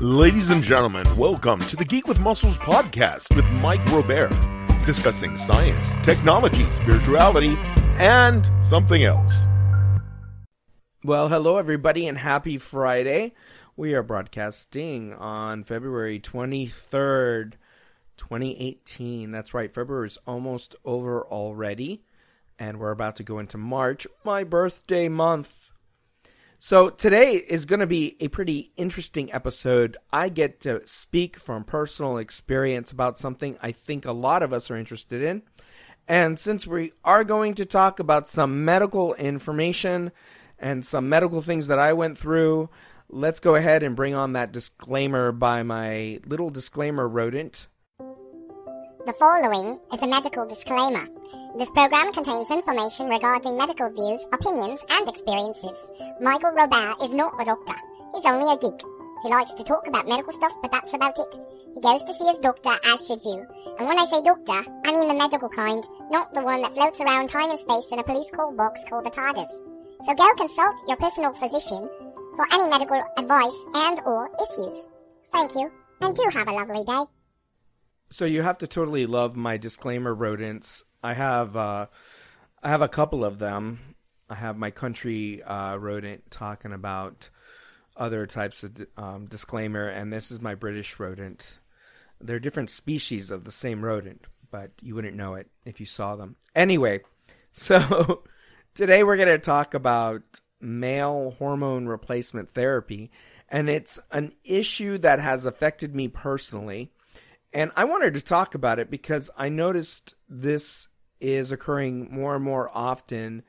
Ladies and gentlemen, welcome to the Geek with Muscles podcast with Mike Robert, discussing science, technology, spirituality, and something else. Well, hello everybody and happy Friday. We are broadcasting on February 23rd, 2018. That's right, February is almost over already, and we're about to go into March, my birthday month. So today is going to be a pretty interesting episode. I get to speak from personal experience about something I think a lot of us are interested in. And since we are going to talk about some medical information and some medical things that I went through, let's go ahead and bring on that disclaimer by my little disclaimer rodent. The following is a medical disclaimer. This program contains information regarding medical views, opinions, and experiences. Michael Robert is not a doctor. He's only a geek. He likes to talk about medical stuff, but that's about it. He goes to see his doctor, as should you. And when I say doctor, I mean the medical kind, not the one that floats around time and space in a police call box called the TARDIS. So go consult your personal physician for any medical advice and or issues. Thank you, and do have a lovely day. So you have to totally love my disclaimer rodents. I have uh, I have a couple of them. I have my country uh, rodent talking about other types of um, disclaimer, and this is my British rodent. They're different species of the same rodent, but you wouldn't know it if you saw them. Anyway, so today we're going to talk about male hormone replacement therapy, and it's an issue that has affected me personally and I wanted to talk about it because I noticed this is occurring more and more often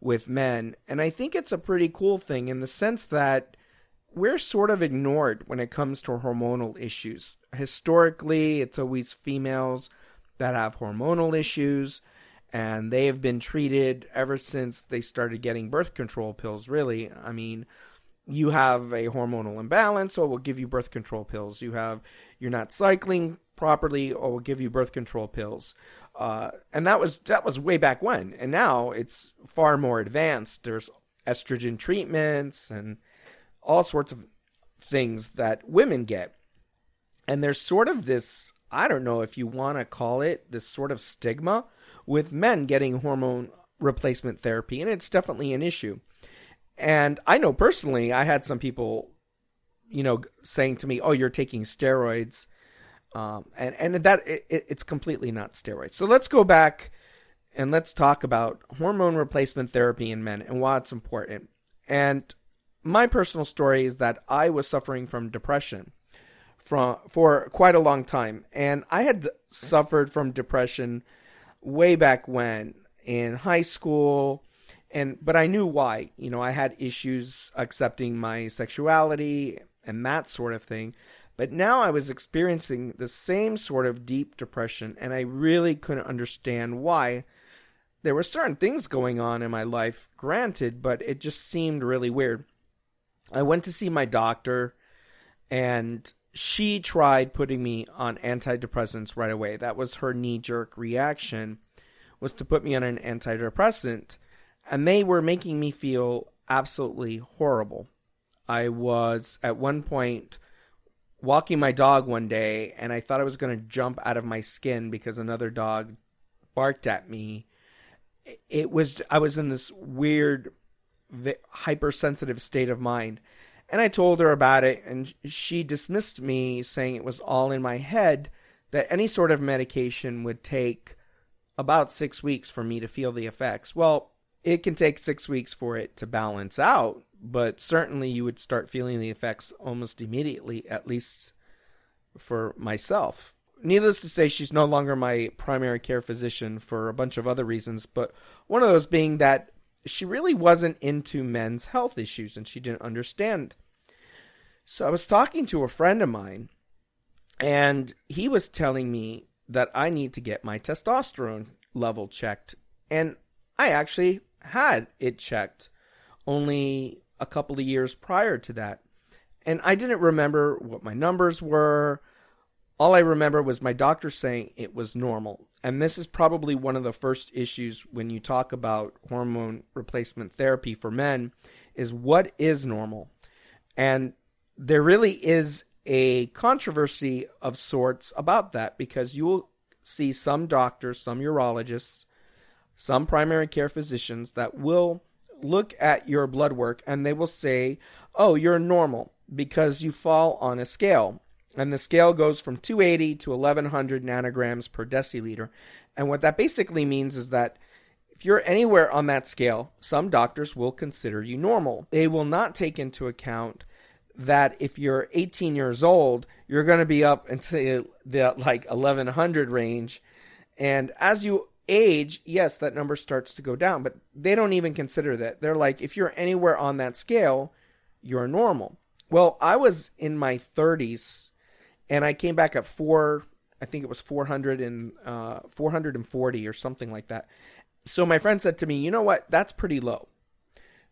with men. And I think it's a pretty cool thing in the sense that we're sort of ignored when it comes to hormonal issues. Historically, it's always females that have hormonal issues, and they have been treated ever since they started getting birth control pills, really. I mean, you have a hormonal imbalance, so we'll give you birth control pills. You have you're not cycling properly, or we'll give you birth control pills. Uh, and that was that was way back when, and now it's far more advanced. There's estrogen treatments and all sorts of things that women get, and there's sort of this I don't know if you want to call it this sort of stigma with men getting hormone replacement therapy, and it's definitely an issue. And I know personally, I had some people, you know, saying to me, "Oh, you're taking steroids," um, and and that it, it's completely not steroids. So let's go back and let's talk about hormone replacement therapy in men and why it's important. And my personal story is that I was suffering from depression from for quite a long time, and I had suffered from depression way back when in high school and but I knew why. You know, I had issues accepting my sexuality and that sort of thing. But now I was experiencing the same sort of deep depression, and I really couldn't understand why. There were certain things going on in my life, granted, but it just seemed really weird. I went to see my doctor, and she tried putting me on antidepressants right away. That was her knee jerk reaction, was to put me on an antidepressant and they were making me feel absolutely horrible. I was at one point walking my dog one day and I thought I was going to jump out of my skin because another dog barked at me. It was I was in this weird hypersensitive state of mind. And I told her about it and she dismissed me saying it was all in my head that any sort of medication would take about 6 weeks for me to feel the effects. Well, it can take six weeks for it to balance out, but certainly you would start feeling the effects almost immediately, at least for myself. Needless to say, she's no longer my primary care physician for a bunch of other reasons, but one of those being that she really wasn't into men's health issues and she didn't understand. So I was talking to a friend of mine, and he was telling me that I need to get my testosterone level checked. And I actually had it checked only a couple of years prior to that. And I didn't remember what my numbers were. All I remember was my doctor saying it was normal. And this is probably one of the first issues when you talk about hormone replacement therapy for men is what is normal? And there really is a controversy of sorts about that because you will see some doctors, some urologists, some primary care physicians that will look at your blood work and they will say, "Oh, you're normal because you fall on a scale." And the scale goes from 280 to 1100 nanograms per deciliter. And what that basically means is that if you're anywhere on that scale, some doctors will consider you normal. They will not take into account that if you're 18 years old, you're going to be up into the like 1100 range. And as you age, yes, that number starts to go down, but they don't even consider that. They're like, if you're anywhere on that scale, you're normal. Well, I was in my 30s and I came back at four, I think it was 400 and, uh, 440 or something like that. So my friend said to me, you know what? That's pretty low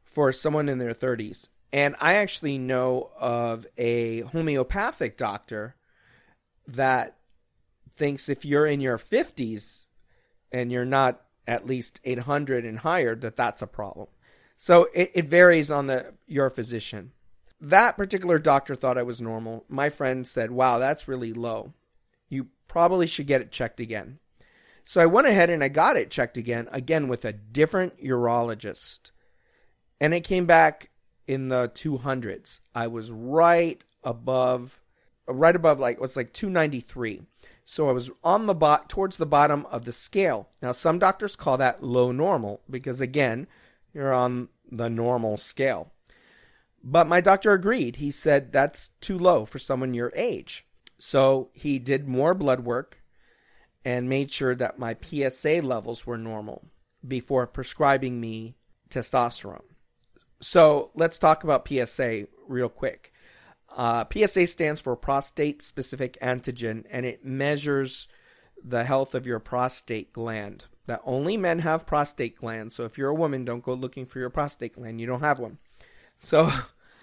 for someone in their 30s. And I actually know of a homeopathic doctor that thinks if you're in your 50s and you're not at least 800 and higher, that that's a problem. So it, it varies on the your physician. That particular doctor thought I was normal. My friend said, "Wow, that's really low. You probably should get it checked again." So I went ahead and I got it checked again, again with a different urologist. And it came back in the 200s. I was right above, right above like what's like 293. So I was on the bot towards the bottom of the scale. Now some doctors call that low normal because again, you're on the normal scale. But my doctor agreed. He said that's too low for someone your age. So he did more blood work and made sure that my PSA levels were normal before prescribing me testosterone. So let's talk about PSA real quick. Uh, PSA stands for prostate specific antigen, and it measures the health of your prostate gland. That only men have prostate glands. So if you're a woman, don't go looking for your prostate gland. You don't have one. So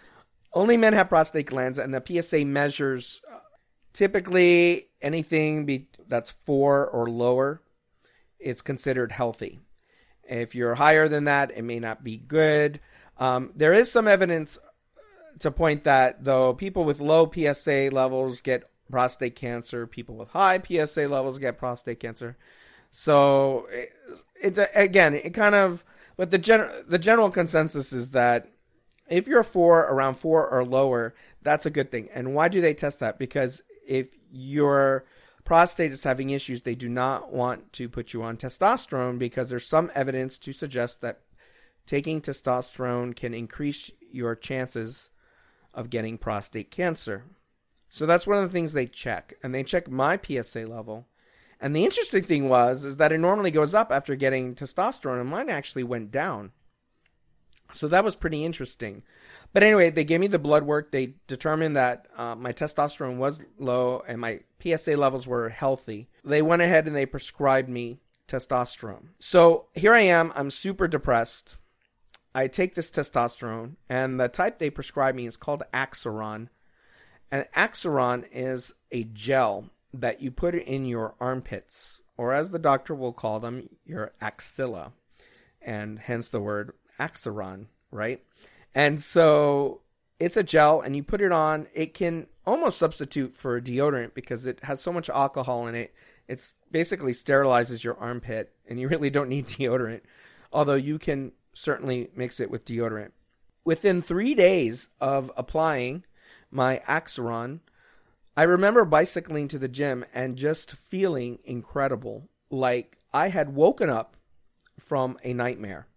only men have prostate glands, and the PSA measures uh, typically anything be, that's four or lower. It's considered healthy. If you're higher than that, it may not be good. Um, there is some evidence to point that though people with low PSA levels get prostate cancer, people with high PSA levels get prostate cancer. So it's it, again, it kind of, but the gen, the general consensus is that if you're four, around four or lower, that's a good thing. And why do they test that? Because if your prostate is having issues, they do not want to put you on testosterone because there's some evidence to suggest that taking testosterone can increase your chances of getting prostate cancer. So that's one of the things they check. And they check my PSA level. And the interesting thing was is that it normally goes up after getting testosterone and mine actually went down. So that was pretty interesting. But anyway, they gave me the blood work. They determined that uh, my testosterone was low and my PSA levels were healthy. They went ahead and they prescribed me testosterone. So here I am. I'm super depressed. I take this testosterone, and the type they prescribe me is called Axiron. And Axiron is a gel that you put in your armpits, or as the doctor will call them, your axilla, and hence the word Axiron, right? And so it's a gel, and you put it on. It can almost substitute for a deodorant because it has so much alcohol in it. It's basically sterilizes your armpit, and you really don't need deodorant. Although you can certainly mix it with deodorant. Within three days of applying my Axiron, I remember bicycling to the gym and just feeling incredible. Like I had woken up from a nightmare.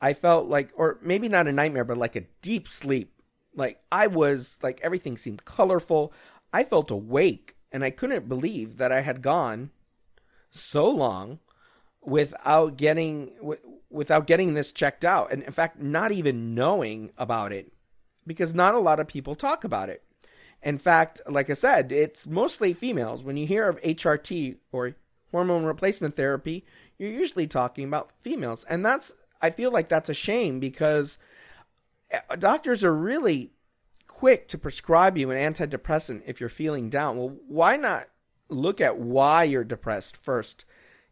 I felt like, or maybe not a nightmare, but like a deep sleep. Like I was, like everything seemed colorful. I felt awake and I couldn't believe that I had gone so long without getting without getting this checked out. And in fact not even knowing about it because not a lot of people talk about it. In fact like i said it's mostly females. When you hear of hrt or hormone replacement therapy you're usually talking about females. And that's i feel like that's a shame because eh, doctors are really quick to prescribe you an antidepressant if you're feeling down. Well why not look at why you're depressed first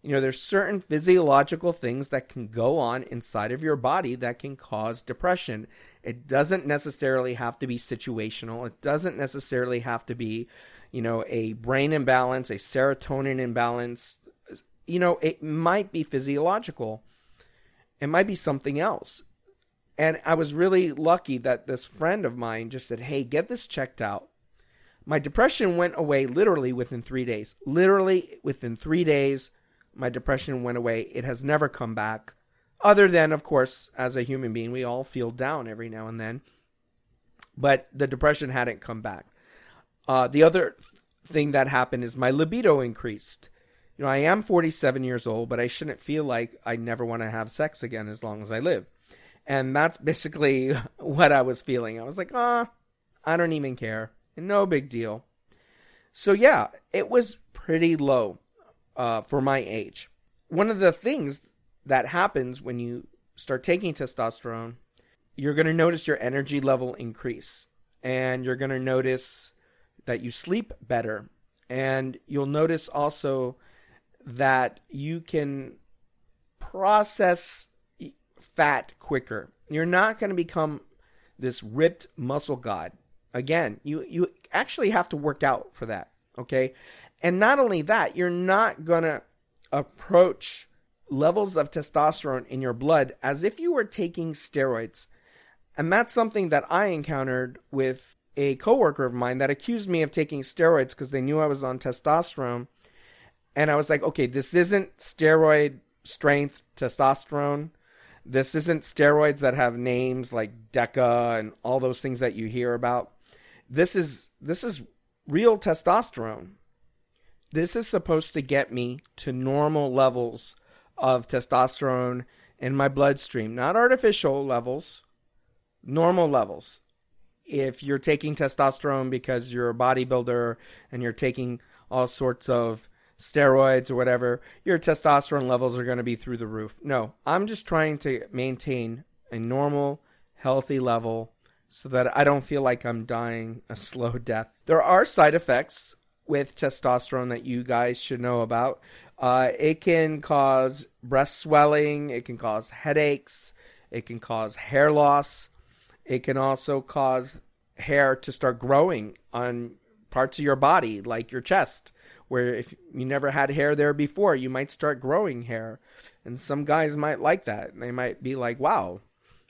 You know, there's certain physiological things that can go on inside of your body that can cause depression. It doesn't necessarily have to be situational. It doesn't necessarily have to be, you know, a brain imbalance, a serotonin imbalance. You know, it might be physiological. It might be something else. And I was really lucky that this friend of mine just said, Hey, get this checked out. My depression went away literally within three days. Literally within three days, my depression went away. It has never come back. Other than, of course, as a human being, we all feel down every now and then. But the depression hadn't come back. Uh, the other thing that happened is my libido increased. You know, I am 47 years old, but I shouldn't feel like I never want to have sex again as long as I live. And that's basically what I was feeling. I was like, ah, I don't even care. No big deal. So, yeah, it was pretty low uh, for my age. One of the things that happens when you start taking testosterone, you're going to notice your energy level increase. And you're going to notice that you sleep better. And you'll notice also that you can process fat quicker. You're not going to become this ripped muscle god. Again, you you actually have to work out for that, okay? And not only that, you're not going to approach levels of testosterone in your blood as if you were taking steroids. And that's something that I encountered with a coworker of mine that accused me of taking steroids because they knew I was on testosterone. And I was like, okay, this isn't steroid strength testosterone. This isn't steroids that have names like Deca and all those things that you hear about. This is this is real testosterone. This is supposed to get me to normal levels of testosterone in my bloodstream, not artificial levels, normal levels. If you're taking testosterone because you're a bodybuilder and you're taking all sorts of steroids or whatever, your testosterone levels are going to be through the roof. No, I'm just trying to maintain a normal, healthy level so that I don't feel like I'm dying a slow death. There are side effects with testosterone that you guys should know about. Uh, it can cause breast swelling, it can cause headaches, it can cause hair loss, it can also cause hair to start growing on parts of your body, like your chest where if you never had hair there before, you might start growing hair. And some guys might like that. They might be like, wow,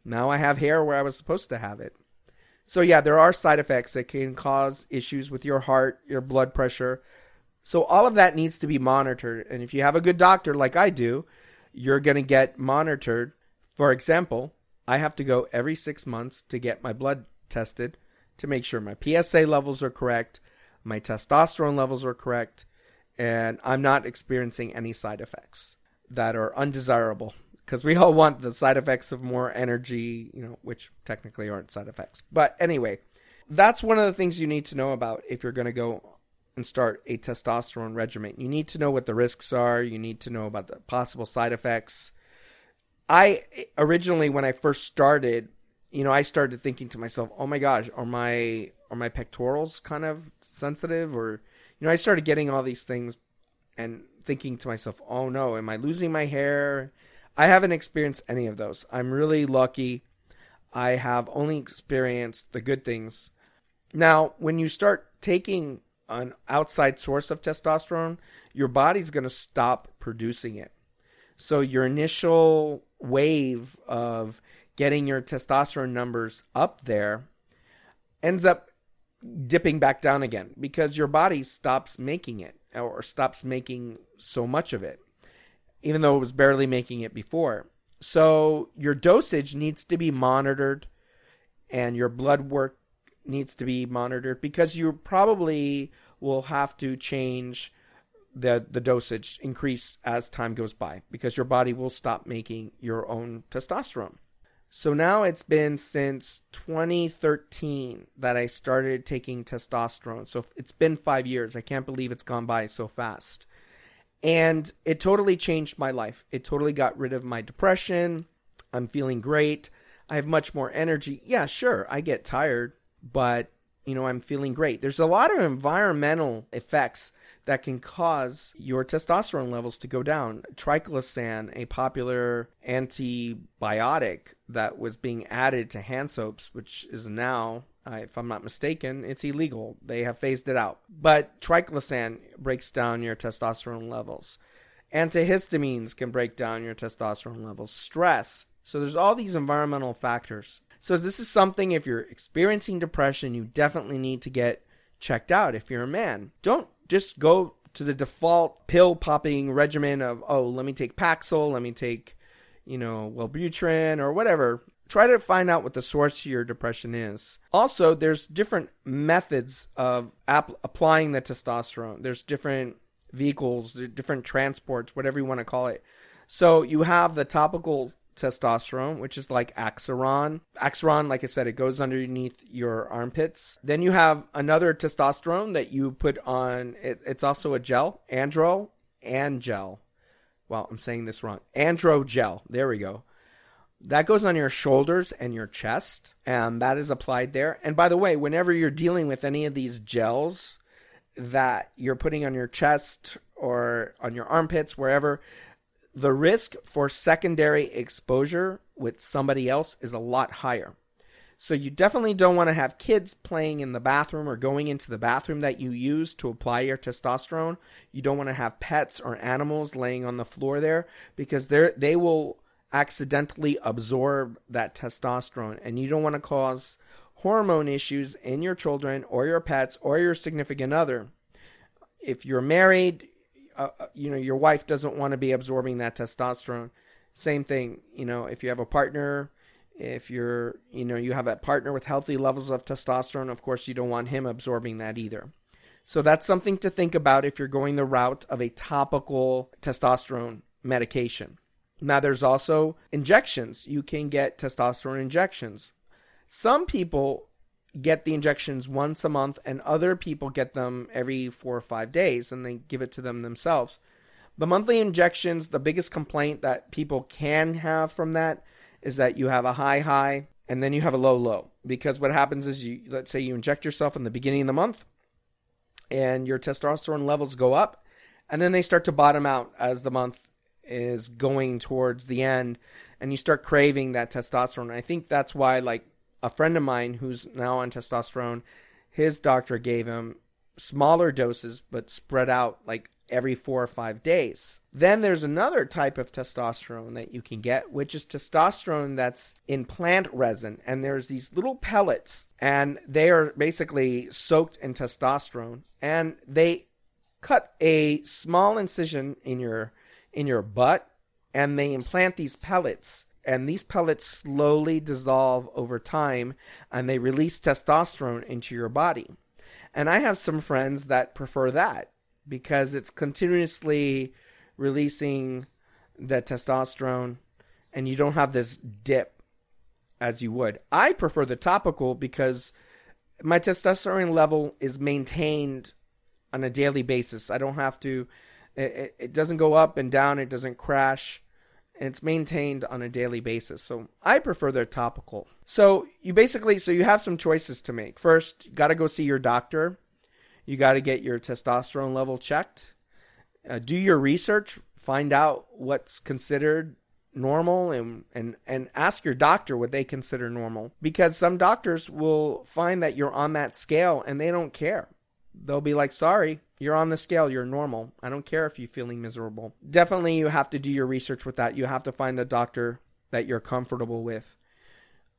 now I have hair where I was supposed to have it. So, yeah, there are side effects that can cause issues with your heart, your blood pressure. So, all of that needs to be monitored. And if you have a good doctor like I do, you're going to get monitored. For example, I have to go every six months to get my blood tested to make sure my PSA levels are correct, my testosterone levels are correct, and I'm not experiencing any side effects that are undesirable because we all want the side effects of more energy, you know, which technically aren't side effects. But anyway, that's one of the things you need to know about if you're going to go and start a testosterone regimen. You need to know what the risks are, you need to know about the possible side effects. I originally when I first started, you know, I started thinking to myself, "Oh my gosh, are my are my pectorals kind of sensitive or you know, I started getting all these things and thinking to myself, oh no, am I losing my hair? I haven't experienced any of those. I'm really lucky. I have only experienced the good things. Now, when you start taking an outside source of testosterone, your body's going to stop producing it. So your initial wave of getting your testosterone numbers up there ends up dipping back down again because your body stops making it or stops making so much of it, even though it was barely making it before. So your dosage needs to be monitored and your blood work needs to be monitored because you probably will have to change the the dosage increase as time goes by because your body will stop making your own testosterone. So now it's been since 2013 that I started taking testosterone. So it's been five years. I can't believe it's gone by so fast. And it totally changed my life. It totally got rid of my depression. I'm feeling great. I have much more energy. Yeah, sure, I get tired, but you know, I'm feeling great. There's a lot of environmental effects that can cause your testosterone levels to go down. Triclosan, a popular antibiotic that was being added to hand soaps, which is now, if I'm not mistaken, it's illegal. They have phased it out. But triclosan breaks down your testosterone levels. Antihistamines can break down your testosterone levels. Stress. So there's all these environmental factors. So this is something if you're experiencing depression, you definitely need to get checked out if you're a man. Don't just go to the default pill popping regimen of, oh, let me take Paxil, let me take, you know, Wellbutrin or whatever. Try to find out what the source of your depression is. Also, there's different methods of ap- applying the testosterone. There's different vehicles, different transports, whatever you want to call it. So you have the topical testosterone, which is like Axiron. Axiron, like I said, it goes underneath your armpits. Then you have another testosterone that you put on. It, it's also a gel, Andro and gel. Well, I'm saying this wrong. AndroGel. There we go. That goes on your shoulders and your chest, and that is applied there. And by the way, whenever you're dealing with any of these gels that you're putting on your chest or on your armpits, wherever, the risk for secondary exposure with somebody else is a lot higher. So you definitely don't want to have kids playing in the bathroom or going into the bathroom that you use to apply your testosterone. You don't want to have pets or animals laying on the floor there because they they will accidentally absorb that testosterone and you don't want to cause hormone issues in your children or your pets or your significant other. If you're married, uh, uh, you know your wife doesn't want to be absorbing that testosterone. Same thing you know if you have a partner if you're you know you have a partner with healthy levels of testosterone of course you don't want him absorbing that either. So that's something to think about if you're going the route of a topical testosterone medication now there's also injections you can get testosterone injections some people get the injections once a month, and other people get them every four or five days, and they give it to them themselves. The monthly injections, the biggest complaint that people can have from that is that you have a high high and then you have a low low. Because what happens is you let's say you inject yourself in the beginning of the month and your testosterone levels go up and then they start to bottom out as the month is going towards the end and you start craving that testosterone. I think that's why like a friend of mine who's now on testosterone, his doctor gave him smaller doses but spread out like every four or five days. Then there's another type of testosterone that you can get, which is testosterone that's in plant resin. And there's these little pellets, and they are basically soaked in testosterone. And they cut a small incision in your in your butt and they implant these pellets and these pellets slowly dissolve over time and they release testosterone into your body. And I have some friends that prefer that because it's continuously releasing the testosterone and you don't have this dip as you would. I prefer the topical because my testosterone level is maintained on a daily basis. I don't have to, it, it doesn't go up and down, it doesn't crash and it's maintained on a daily basis. So I prefer their topical. So you basically so you have some choices to make. First, you got to go see your doctor. You got to get your testosterone level checked. Uh, do your research, find out what's considered normal and, and and ask your doctor what they consider normal because some doctors will find that you're on that scale and they don't care. They'll be like, "Sorry, you're on the scale. You're normal. I don't care if you're feeling miserable. Definitely, you have to do your research with that. You have to find a doctor that you're comfortable with.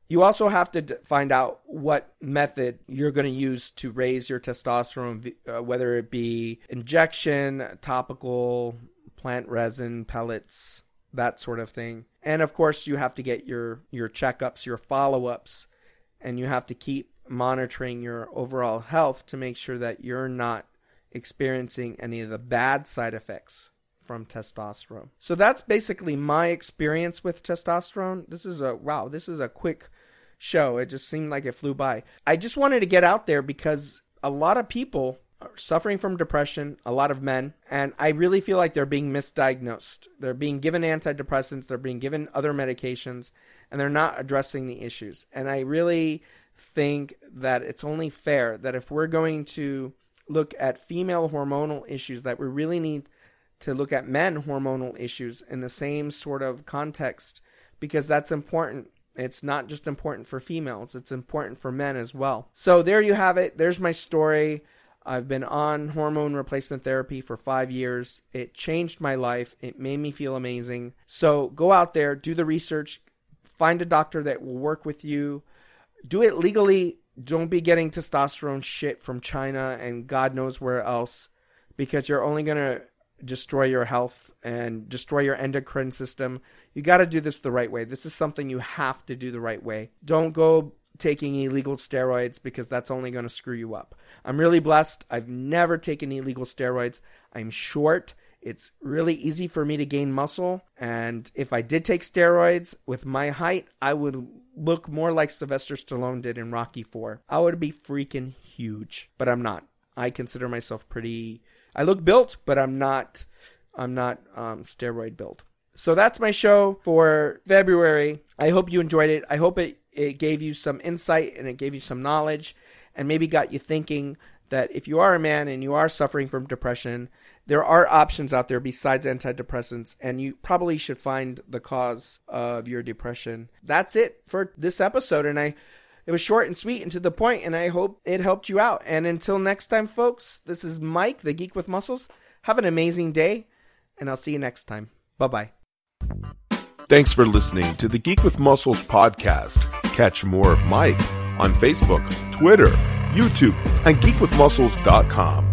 You also have to d- find out what method you're going to use to raise your testosterone, uh, whether it be injection, topical, plant resin, pellets, that sort of thing. And of course, you have to get your your checkups, your follow-ups, and you have to keep monitoring your overall health to make sure that you're not experiencing any of the bad side effects from testosterone. So that's basically my experience with testosterone. This is a wow, this is a quick show. It just seemed like it flew by. I just wanted to get out there because a lot of people are suffering from depression, a lot of men, and I really feel like they're being misdiagnosed. They're being given antidepressants, they're being given other medications, and they're not addressing the issues. And I really think that it's only fair that if we're going to look at female hormonal issues, that we really need to look at men hormonal issues in the same sort of context because that's important. It's not just important for females, it's important for men as well. So there you have it. There's my story. I've been on hormone replacement therapy for five years. It changed my life. It made me feel amazing. So go out there, do the research, find a doctor that will work with you, do it legally. Don't be getting testosterone shit from China and God knows where else because you're only going to destroy your health and destroy your endocrine system. You got to do this the right way. This is something you have to do the right way. Don't go taking illegal steroids because that's only going to screw you up. I'm really blessed. I've never taken illegal steroids. I'm short. It's really easy for me to gain muscle. And if I did take steroids with my height, I would look more like Sylvester Stallone did in Rocky 4. I would be freaking huge, but I'm not. I consider myself pretty I look built, but I'm not I'm not um, steroid built. So that's my show for February. I hope you enjoyed it. I hope it, it gave you some insight and it gave you some knowledge and maybe got you thinking that if you are a man and you are suffering from depression, there are options out there besides antidepressants, and you probably should find the cause of your depression. That's it for this episode, and I it was short and sweet and to the point, and I hope it helped you out. And until next time, folks, this is Mike, the Geek with Muscles. Have an amazing day, and I'll see you next time. Bye bye. Thanks for listening to the Geek with Muscles podcast. Catch more of Mike on Facebook, Twitter, YouTube, and geekwithmuscles.com.